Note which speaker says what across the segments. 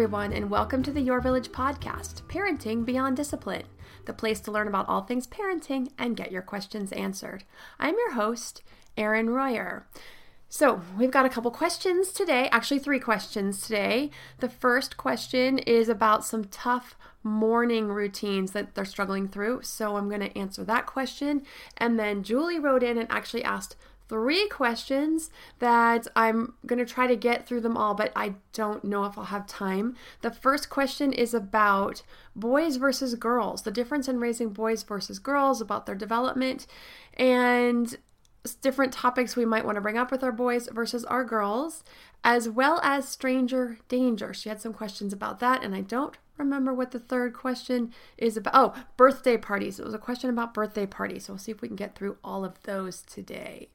Speaker 1: Everyone, and welcome to the Your Village podcast, Parenting Beyond Discipline, the place to learn about all things parenting and get your questions answered. I'm your host, Erin Royer. So, we've got a couple questions today, actually, three questions today. The first question is about some tough morning routines that they're struggling through. So, I'm going to answer that question. And then Julie wrote in and actually asked three questions that I'm going to try to get through them all, but I don't know if I'll have time. The first question is about boys versus girls, the difference in raising boys versus girls, about their development, and different topics we might want to bring up with our boys versus our girls, as well as stranger danger. She had some questions about that, and I don't remember what the third question is about. Oh, birthday parties. It was a question about birthday parties. So we'll see if we can get through all of those today.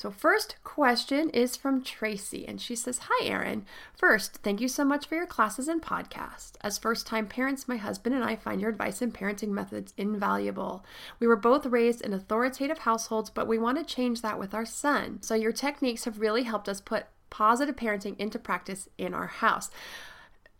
Speaker 1: So, first question is from Tracy, and she says, Hi, Erin. First, thank you so much for your classes and podcast. As first time parents, my husband and I find your advice and parenting methods invaluable. We were both raised in authoritative households, but we want to change that with our son. So, your techniques have really helped us put positive parenting into practice in our house.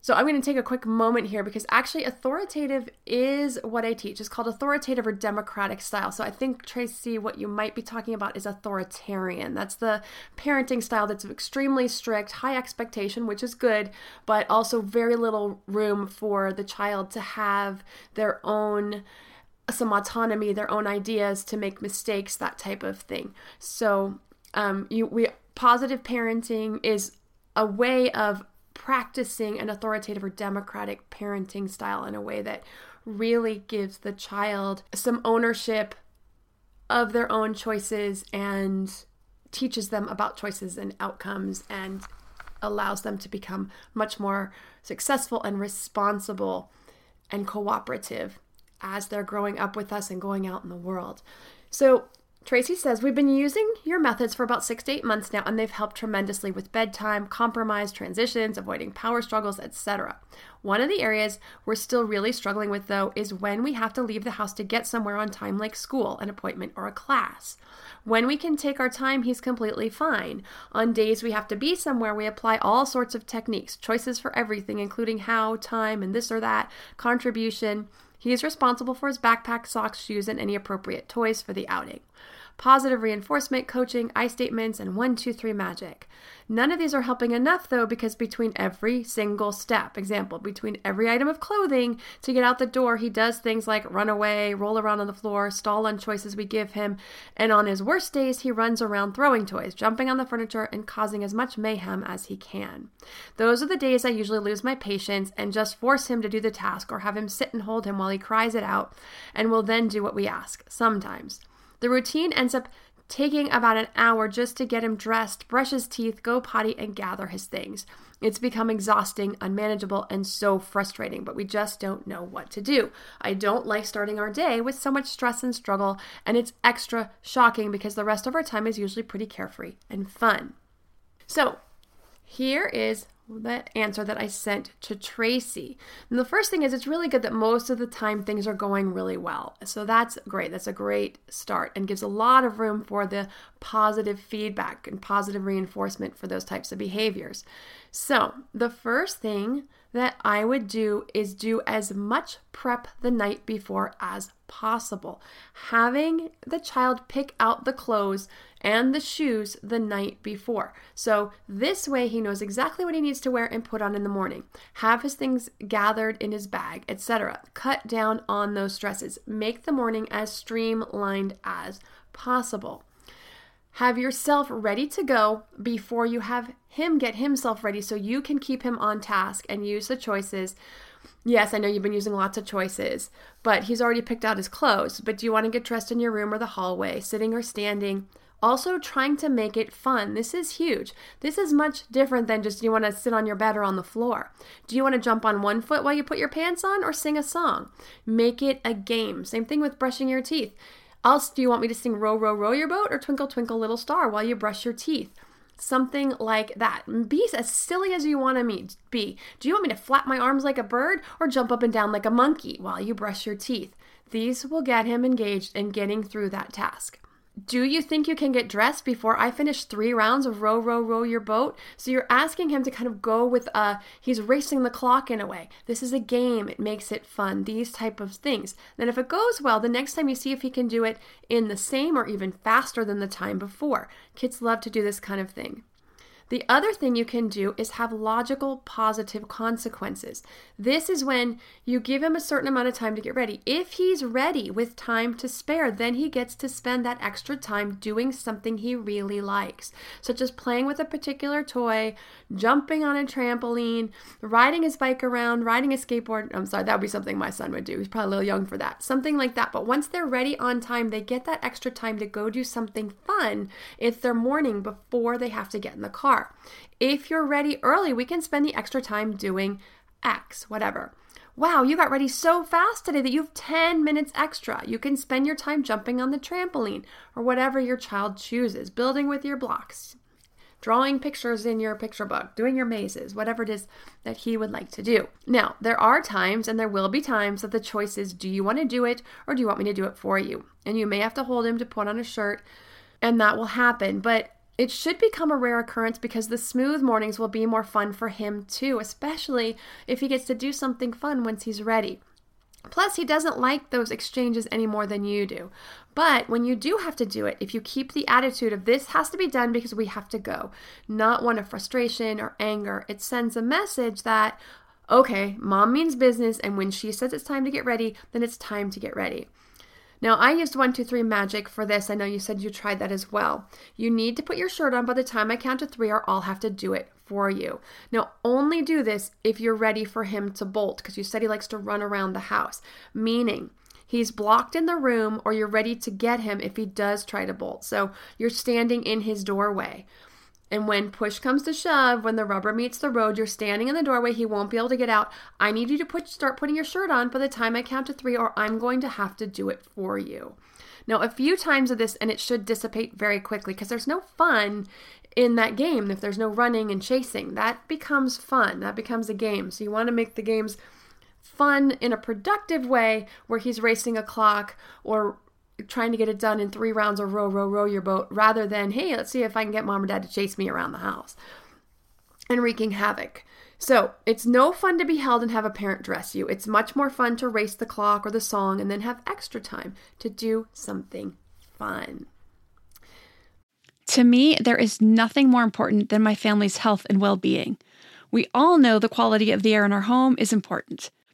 Speaker 1: So I'm going to take a quick moment here because actually authoritative is what I teach. It's called authoritative or democratic style. So I think Tracy what you might be talking about is authoritarian. That's the parenting style that's extremely strict, high expectation, which is good, but also very little room for the child to have their own some autonomy, their own ideas to make mistakes, that type of thing. So um, you we positive parenting is a way of practicing an authoritative or democratic parenting style in a way that really gives the child some ownership of their own choices and teaches them about choices and outcomes and allows them to become much more successful and responsible and cooperative as they're growing up with us and going out in the world. So, Tracy says, We've been using your methods for about six to eight months now, and they've helped tremendously with bedtime, compromise, transitions, avoiding power struggles, etc. One of the areas we're still really struggling with, though, is when we have to leave the house to get somewhere on time, like school, an appointment, or a class. When we can take our time, he's completely fine. On days we have to be somewhere, we apply all sorts of techniques, choices for everything, including how, time, and this or that, contribution. He is responsible for his backpack, socks, shoes, and any appropriate toys for the outing positive reinforcement, coaching, I statements, and one, two, three magic. None of these are helping enough though, because between every single step, example, between every item of clothing to get out the door, he does things like run away, roll around on the floor, stall on choices we give him, and on his worst days, he runs around throwing toys, jumping on the furniture, and causing as much mayhem as he can. Those are the days I usually lose my patience and just force him to do the task or have him sit and hold him while he cries it out, and will then do what we ask, sometimes. The routine ends up taking about an hour just to get him dressed, brush his teeth, go potty, and gather his things. It's become exhausting, unmanageable, and so frustrating, but we just don't know what to do. I don't like starting our day with so much stress and struggle, and it's extra shocking because the rest of our time is usually pretty carefree and fun. So, here is the answer that I sent to Tracy. And the first thing is, it's really good that most of the time things are going really well. So that's great. That's a great start and gives a lot of room for the positive feedback and positive reinforcement for those types of behaviors. So, the first thing that I would do is do as much prep the night before as possible. Having the child pick out the clothes and the shoes the night before. So this way he knows exactly what he needs to wear and put on in the morning. Have his things gathered in his bag, etc. Cut down on those stresses. Make the morning as streamlined as possible. Have yourself ready to go before you have him get himself ready so you can keep him on task and use the choices. Yes, I know you've been using lots of choices, but he's already picked out his clothes. But do you want to get dressed in your room or the hallway, sitting or standing? Also, trying to make it fun. This is huge. This is much different than just you want to sit on your bed or on the floor. Do you want to jump on one foot while you put your pants on or sing a song? Make it a game. Same thing with brushing your teeth. Else, do you want me to sing Row, Row, Row Your Boat or Twinkle, Twinkle, Little Star while you brush your teeth? Something like that. Be as silly as you want to be. Do you want me to flap my arms like a bird or jump up and down like a monkey while you brush your teeth? These will get him engaged in getting through that task. Do you think you can get dressed before I finish three rounds of row, row, row your boat? So you're asking him to kind of go with a, he's racing the clock in a way. This is a game. It makes it fun. These type of things. Then if it goes well, the next time you see if he can do it in the same or even faster than the time before. Kids love to do this kind of thing. The other thing you can do is have logical positive consequences. This is when you give him a certain amount of time to get ready. If he's ready with time to spare, then he gets to spend that extra time doing something he really likes, such as playing with a particular toy, jumping on a trampoline, riding his bike around, riding a skateboard. I'm sorry, that would be something my son would do. He's probably a little young for that. Something like that. But once they're ready on time, they get that extra time to go do something fun. It's their morning before they have to get in the car are. If you're ready early, we can spend the extra time doing X, whatever. Wow, you got ready so fast today that you have 10 minutes extra. You can spend your time jumping on the trampoline or whatever your child chooses, building with your blocks, drawing pictures in your picture book, doing your mazes, whatever it is that he would like to do. Now, there are times and there will be times that the choice is do you want to do it or do you want me to do it for you? And you may have to hold him to put on a shirt and that will happen. But it should become a rare occurrence because the smooth mornings will be more fun for him too, especially if he gets to do something fun once he's ready. Plus, he doesn't like those exchanges any more than you do. But when you do have to do it, if you keep the attitude of this has to be done because we have to go, not one of frustration or anger, it sends a message that, okay, mom means business, and when she says it's time to get ready, then it's time to get ready. Now, I used 123 Magic for this. I know you said you tried that as well. You need to put your shirt on by the time I count to three, or I'll have to do it for you. Now, only do this if you're ready for him to bolt, because you said he likes to run around the house, meaning he's blocked in the room, or you're ready to get him if he does try to bolt. So you're standing in his doorway. And when push comes to shove, when the rubber meets the road, you're standing in the doorway, he won't be able to get out. I need you to put start putting your shirt on by the time I count to 3 or I'm going to have to do it for you. Now, a few times of this and it should dissipate very quickly because there's no fun in that game if there's no running and chasing. That becomes fun. That becomes a game. So you want to make the games fun in a productive way where he's racing a clock or trying to get it done in three rounds of row, row, row your boat rather than, hey, let's see if I can get mom or dad to chase me around the house and wreaking havoc. So it's no fun to be held and have a parent dress you. It's much more fun to race the clock or the song and then have extra time to do something fun.
Speaker 2: To me, there is nothing more important than my family's health and well being. We all know the quality of the air in our home is important.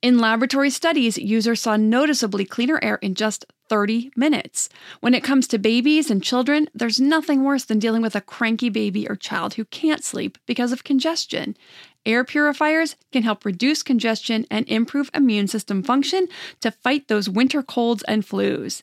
Speaker 2: In laboratory studies, users saw noticeably cleaner air in just 30 minutes. When it comes to babies and children, there's nothing worse than dealing with a cranky baby or child who can't sleep because of congestion. Air purifiers can help reduce congestion and improve immune system function to fight those winter colds and flus.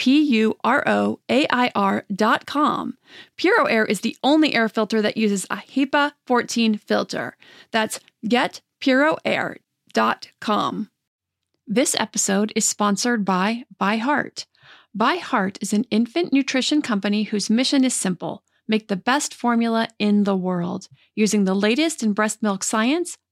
Speaker 2: P U R O A I R dot com. Puro Air is the only air filter that uses a HEPA 14 filter. That's getpuroair.com. This episode is sponsored by ByHeart. ByHeart is an infant nutrition company whose mission is simple make the best formula in the world. Using the latest in breast milk science,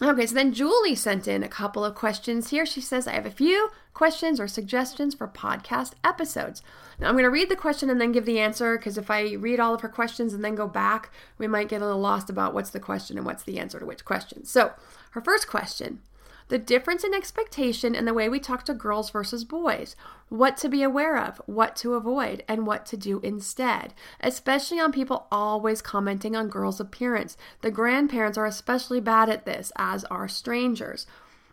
Speaker 1: Okay, so then Julie sent in a couple of questions here. She says, I have a few questions or suggestions for podcast episodes. Now, I'm going to read the question and then give the answer because if I read all of her questions and then go back, we might get a little lost about what's the question and what's the answer to which question. So, her first question the difference in expectation and the way we talk to girls versus boys, what to be aware of, what to avoid, and what to do instead, especially on people always commenting on girls' appearance. The grandparents are especially bad at this, as are strangers.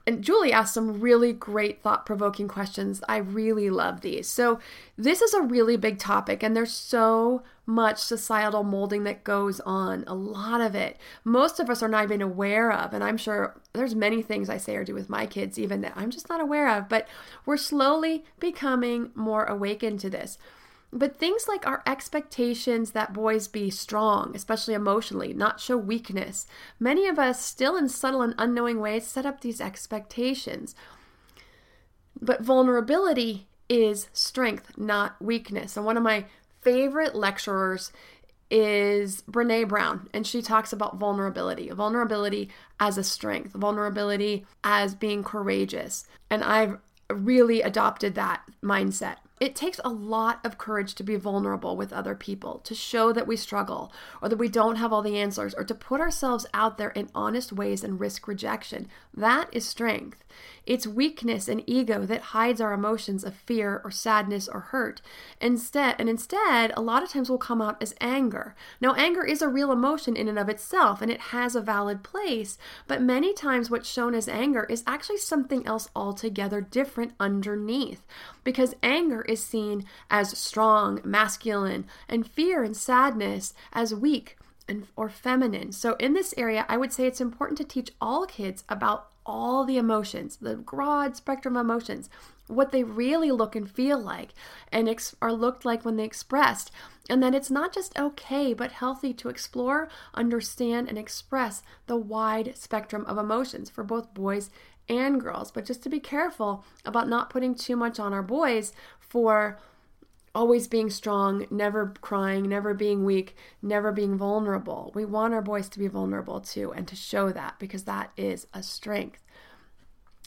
Speaker 1: And Julie asked some really great thought provoking questions. I really love these. So, this is a really big topic, and there's so much societal molding that goes on. A lot of it. Most of us are not even aware of, and I'm sure there's many things I say or do with my kids, even that I'm just not aware of, but we're slowly becoming more awakened to this. But things like our expectations that boys be strong, especially emotionally, not show weakness, many of us still in subtle and unknowing ways set up these expectations. But vulnerability is strength, not weakness. And one of my favorite lecturers is Brene Brown, and she talks about vulnerability vulnerability as a strength, vulnerability as being courageous. And I've really adopted that mindset. It takes a lot of courage to be vulnerable with other people, to show that we struggle, or that we don't have all the answers, or to put ourselves out there in honest ways and risk rejection. That is strength. It's weakness and ego that hides our emotions of fear or sadness or hurt. Instead, and instead, a lot of times will come out as anger. Now, anger is a real emotion in and of itself, and it has a valid place, but many times what's shown as anger is actually something else altogether different underneath. Because anger is seen as strong, masculine, and fear and sadness as weak and or feminine. So in this area, I would say it's important to teach all kids about all the emotions, the broad spectrum of emotions, what they really look and feel like and ex- are looked like when they expressed. And that it's not just okay, but healthy to explore, understand, and express the wide spectrum of emotions for both boys and girls. But just to be careful about not putting too much on our boys for always being strong, never crying, never being weak, never being vulnerable. We want our boys to be vulnerable too and to show that because that is a strength.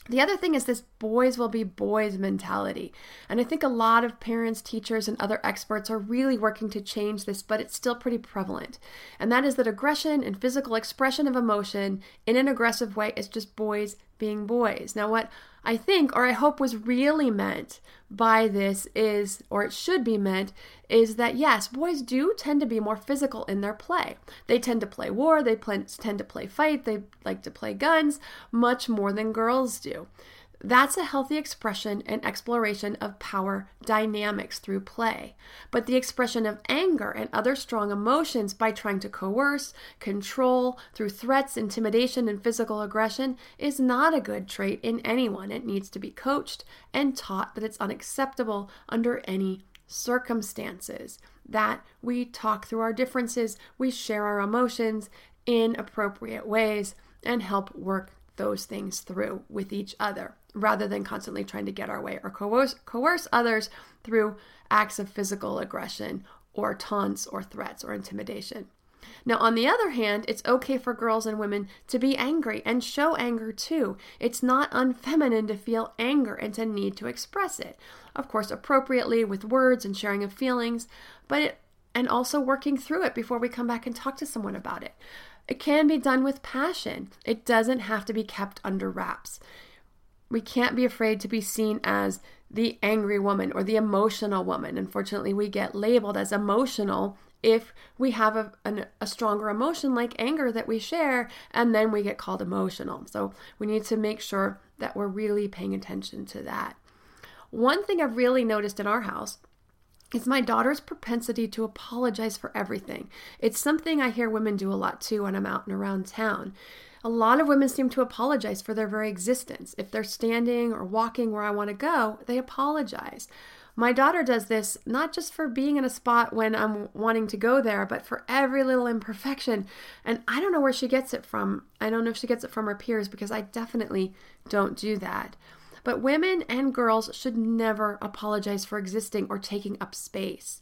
Speaker 1: The other thing is this boys will be boys mentality. And I think a lot of parents, teachers, and other experts are really working to change this, but it's still pretty prevalent. And that is that aggression and physical expression of emotion in an aggressive way is just boys being boys. Now, what I think, or I hope was really meant by this is, or it should be meant, is that yes, boys do tend to be more physical in their play. They tend to play war, they tend to play fight, they like to play guns much more than girls do. That's a healthy expression and exploration of power dynamics through play. But the expression of anger and other strong emotions by trying to coerce, control, through threats, intimidation, and physical aggression is not a good trait in anyone. It needs to be coached and taught that it's unacceptable under any circumstances, that we talk through our differences, we share our emotions in appropriate ways, and help work those things through with each other rather than constantly trying to get our way or coerce, coerce others through acts of physical aggression or taunts or threats or intimidation. Now, on the other hand, it's okay for girls and women to be angry and show anger too. It's not unfeminine to feel anger and to need to express it. Of course, appropriately with words and sharing of feelings, but it, and also working through it before we come back and talk to someone about it. It can be done with passion. It doesn't have to be kept under wraps. We can't be afraid to be seen as the angry woman or the emotional woman. Unfortunately, we get labeled as emotional if we have a, an, a stronger emotion like anger that we share, and then we get called emotional. So we need to make sure that we're really paying attention to that. One thing I've really noticed in our house is my daughter's propensity to apologize for everything. It's something I hear women do a lot too when I'm out and around town. A lot of women seem to apologize for their very existence. If they're standing or walking where I want to go, they apologize. My daughter does this not just for being in a spot when I'm wanting to go there, but for every little imperfection. And I don't know where she gets it from. I don't know if she gets it from her peers because I definitely don't do that. But women and girls should never apologize for existing or taking up space.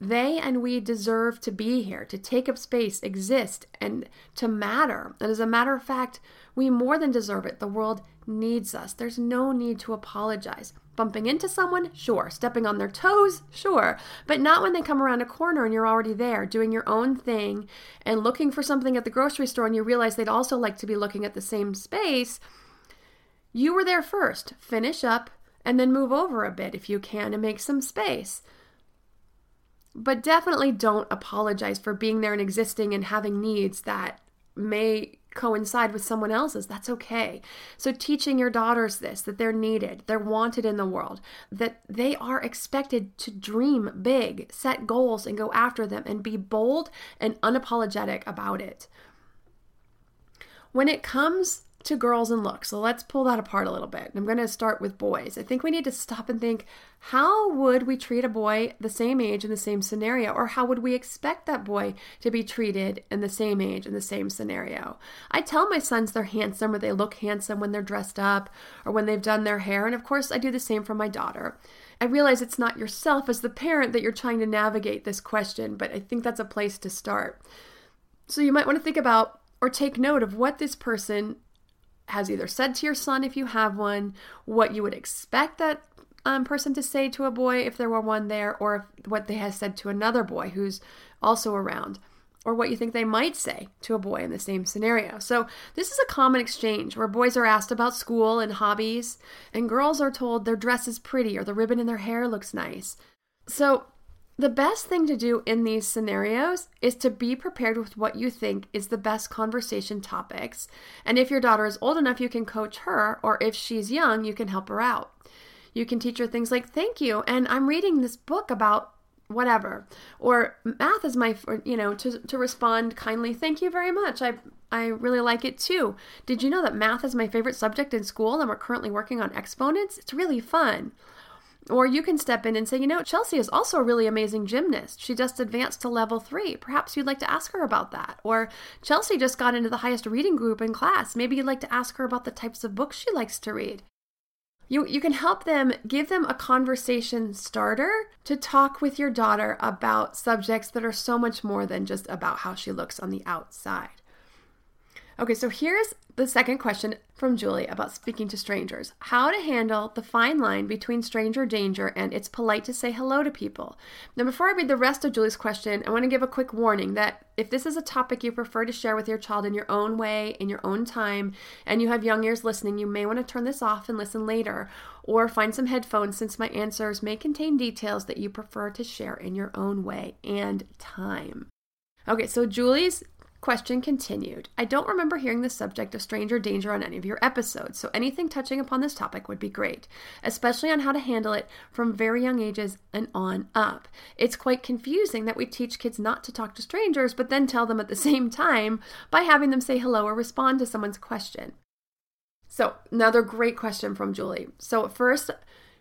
Speaker 1: They and we deserve to be here, to take up space, exist, and to matter. And as a matter of fact, we more than deserve it. The world needs us. There's no need to apologize. Bumping into someone? Sure. Stepping on their toes? Sure. But not when they come around a corner and you're already there doing your own thing and looking for something at the grocery store and you realize they'd also like to be looking at the same space. You were there first. Finish up and then move over a bit if you can and make some space. But definitely don't apologize for being there and existing and having needs that may coincide with someone else's. That's okay. So, teaching your daughters this that they're needed, they're wanted in the world, that they are expected to dream big, set goals, and go after them, and be bold and unapologetic about it. When it comes to girls and looks. So let's pull that apart a little bit. I'm going to start with boys. I think we need to stop and think how would we treat a boy the same age in the same scenario? Or how would we expect that boy to be treated in the same age in the same scenario? I tell my sons they're handsome or they look handsome when they're dressed up or when they've done their hair. And of course, I do the same for my daughter. I realize it's not yourself as the parent that you're trying to navigate this question, but I think that's a place to start. So you might want to think about or take note of what this person has either said to your son, if you have one, what you would expect that um, person to say to a boy if there were one there, or what they have said to another boy who's also around, or what you think they might say to a boy in the same scenario. So, this is a common exchange where boys are asked about school and hobbies, and girls are told their dress is pretty or the ribbon in their hair looks nice. So, the best thing to do in these scenarios is to be prepared with what you think is the best conversation topics. And if your daughter is old enough, you can coach her, or if she's young, you can help her out. You can teach her things like, Thank you, and I'm reading this book about whatever. Or math is my, you know, to, to respond kindly, Thank you very much. I, I really like it too. Did you know that math is my favorite subject in school and we're currently working on exponents? It's really fun. Or you can step in and say, you know, Chelsea is also a really amazing gymnast. She just advanced to level three. Perhaps you'd like to ask her about that. Or Chelsea just got into the highest reading group in class. Maybe you'd like to ask her about the types of books she likes to read. You, you can help them, give them a conversation starter to talk with your daughter about subjects that are so much more than just about how she looks on the outside. Okay, so here's the second question from Julie about speaking to strangers. How to handle the fine line between stranger danger and it's polite to say hello to people. Now, before I read the rest of Julie's question, I want to give a quick warning that if this is a topic you prefer to share with your child in your own way, in your own time, and you have young ears listening, you may want to turn this off and listen later, or find some headphones since my answers may contain details that you prefer to share in your own way and time. Okay, so Julie's Question continued. I don't remember hearing the subject of stranger danger on any of your episodes, so anything touching upon this topic would be great, especially on how to handle it from very young ages and on up. It's quite confusing that we teach kids not to talk to strangers, but then tell them at the same time by having them say hello or respond to someone's question. So, another great question from Julie. So, first,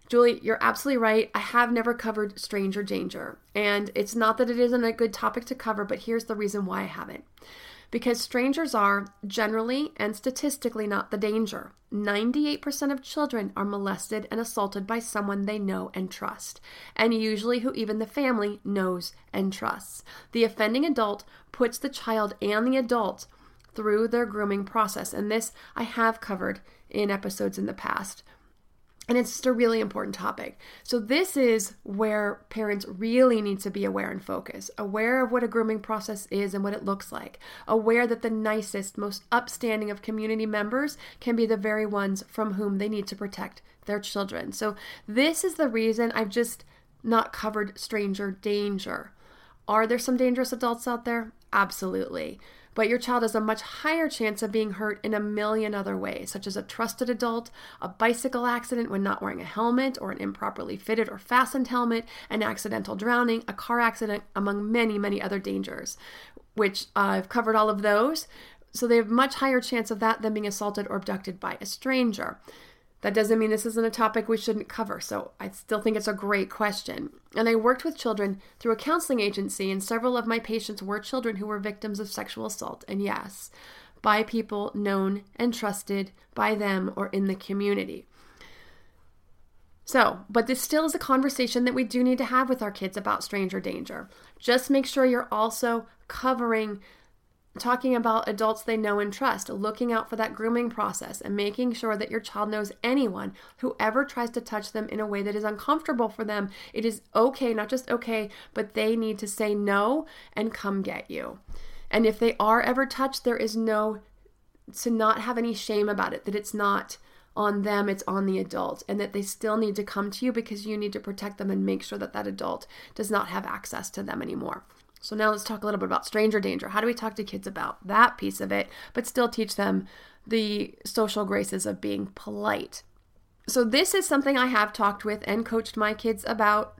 Speaker 1: Julie, you're absolutely right. I have never covered stranger danger. And it's not that it isn't a good topic to cover, but here's the reason why I haven't. Because strangers are generally and statistically not the danger. 98% of children are molested and assaulted by someone they know and trust, and usually who even the family knows and trusts. The offending adult puts the child and the adult through their grooming process, and this I have covered in episodes in the past. And it's just a really important topic. So, this is where parents really need to be aware and focus, aware of what a grooming process is and what it looks like, aware that the nicest, most upstanding of community members can be the very ones from whom they need to protect their children. So, this is the reason I've just not covered stranger danger. Are there some dangerous adults out there? Absolutely but your child has a much higher chance of being hurt in a million other ways, such as a trusted adult, a bicycle accident when not wearing a helmet, or an improperly fitted or fastened helmet, an accidental drowning, a car accident, among many, many other dangers, which uh, I've covered all of those. So they have much higher chance of that than being assaulted or abducted by a stranger. That doesn't mean this isn't a topic we shouldn't cover, so I still think it's a great question. And I worked with children through a counseling agency, and several of my patients were children who were victims of sexual assault, and yes, by people known and trusted by them or in the community. So, but this still is a conversation that we do need to have with our kids about stranger danger. Just make sure you're also covering talking about adults they know and trust, looking out for that grooming process, and making sure that your child knows anyone who ever tries to touch them in a way that is uncomfortable for them. It is okay, not just okay, but they need to say no and come get you. And if they are ever touched, there is no to not have any shame about it, that it's not on them, it's on the adult, and that they still need to come to you because you need to protect them and make sure that that adult does not have access to them anymore. So now let's talk a little bit about stranger danger. How do we talk to kids about that piece of it, but still teach them the social graces of being polite? So this is something I have talked with and coached my kids about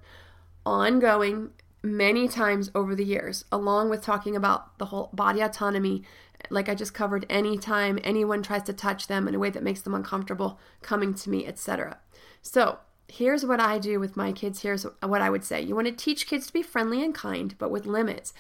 Speaker 1: ongoing many times over the years, along with talking about the whole body autonomy, like I just covered, anytime anyone tries to touch them in a way that makes them uncomfortable, coming to me, etc. So here's what I do with my kids. Here's what I would say. You want to teach kids to be friendly and kind, but with limits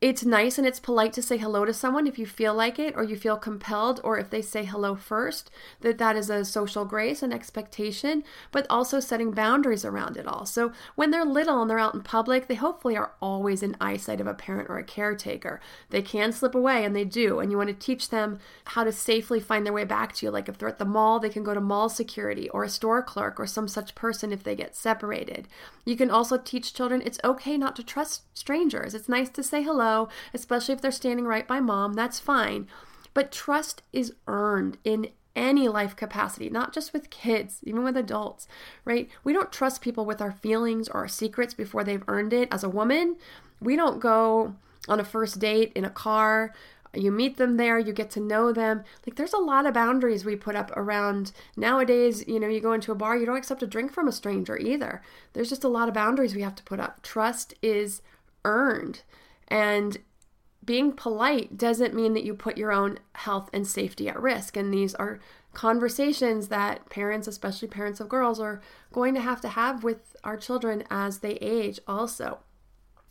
Speaker 1: it's nice and it's polite to say hello to someone if you feel like it or you feel compelled or if they say hello first that that is a social grace and expectation but also setting boundaries around it all. So when they're little and they're out in public they hopefully are always in eyesight of a parent or a caretaker. They can slip away and they do and you want to teach them how to safely find their way back to you like if they're at the mall they can go to mall security or a store clerk or some such person if they get separated. You can also teach children it's okay not to trust strangers. It's nice to say hello especially if they're standing right by mom, that's fine. But trust is earned in any life capacity, not just with kids, even with adults, right? We don't trust people with our feelings or our secrets before they've earned it. As a woman, we don't go on a first date in a car. You meet them there, you get to know them. Like, there's a lot of boundaries we put up around nowadays. You know, you go into a bar, you don't accept a drink from a stranger either. There's just a lot of boundaries we have to put up. Trust is earned. And being polite doesn't mean that you put your own health and safety at risk. And these are conversations that parents, especially parents of girls, are going to have to have with our children as they age also.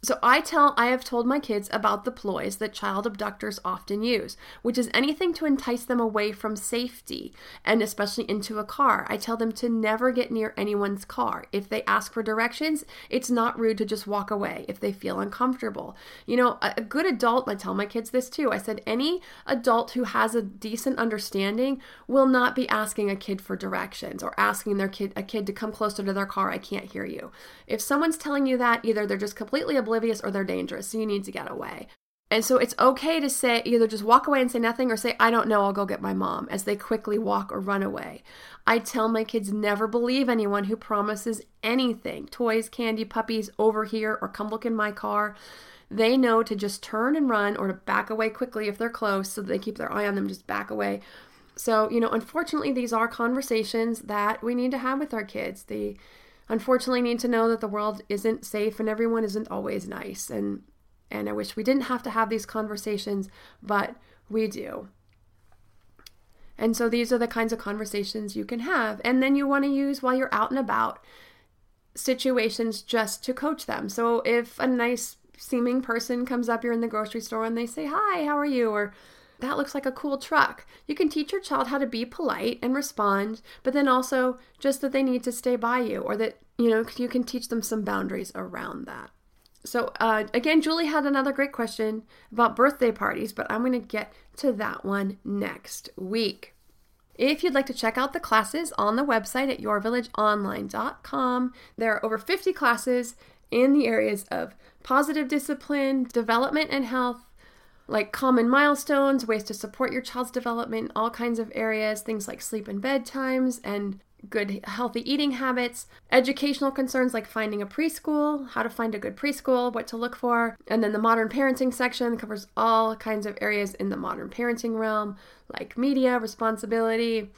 Speaker 1: So I tell I have told my kids about the ploys that child abductors often use, which is anything to entice them away from safety and especially into a car. I tell them to never get near anyone's car. If they ask for directions, it's not rude to just walk away if they feel uncomfortable. You know, a, a good adult, I tell my kids this too. I said any adult who has a decent understanding will not be asking a kid for directions or asking their kid a kid to come closer to their car. I can't hear you. If someone's telling you that, either they're just completely oblivious or they're dangerous. So you need to get away. And so it's okay to say either just walk away and say nothing or say, I don't know, I'll go get my mom as they quickly walk or run away. I tell my kids never believe anyone who promises anything toys, candy, puppies, over here, or come look in my car. They know to just turn and run or to back away quickly if they're close so they keep their eye on them, just back away. So, you know, unfortunately, these are conversations that we need to have with our kids. They unfortunately need to know that the world isn't safe and everyone isn't always nice and and I wish we didn't have to have these conversations, but we do. And so these are the kinds of conversations you can have. And then you want to use while you're out and about situations just to coach them. So if a nice seeming person comes up, you're in the grocery store and they say, Hi, how are you? Or that looks like a cool truck. You can teach your child how to be polite and respond, but then also just that they need to stay by you or that, you know, you can teach them some boundaries around that. So, uh, again, Julie had another great question about birthday parties, but I'm going to get to that one next week. If you'd like to check out the classes on the website at yourvillageonline.com, there are over 50 classes in the areas of positive discipline, development and health, like common milestones, ways to support your child's development, all kinds of areas, things like sleep and bedtimes and good healthy eating habits, educational concerns like finding a preschool, how to find a good preschool, what to look for, and then the modern parenting section covers all kinds of areas in the modern parenting realm like media, responsibility,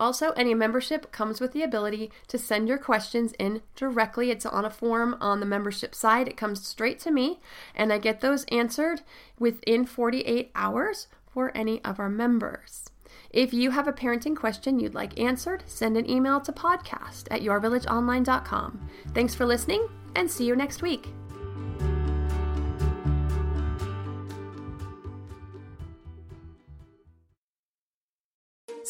Speaker 1: also, any membership comes with the ability to send your questions in directly. It's on a form on the membership side. It comes straight to me, and I get those answered within 48 hours for any of our members. If you have a parenting question you'd like answered, send an email to podcast at yourvillageonline.com. Thanks for listening, and see you next week.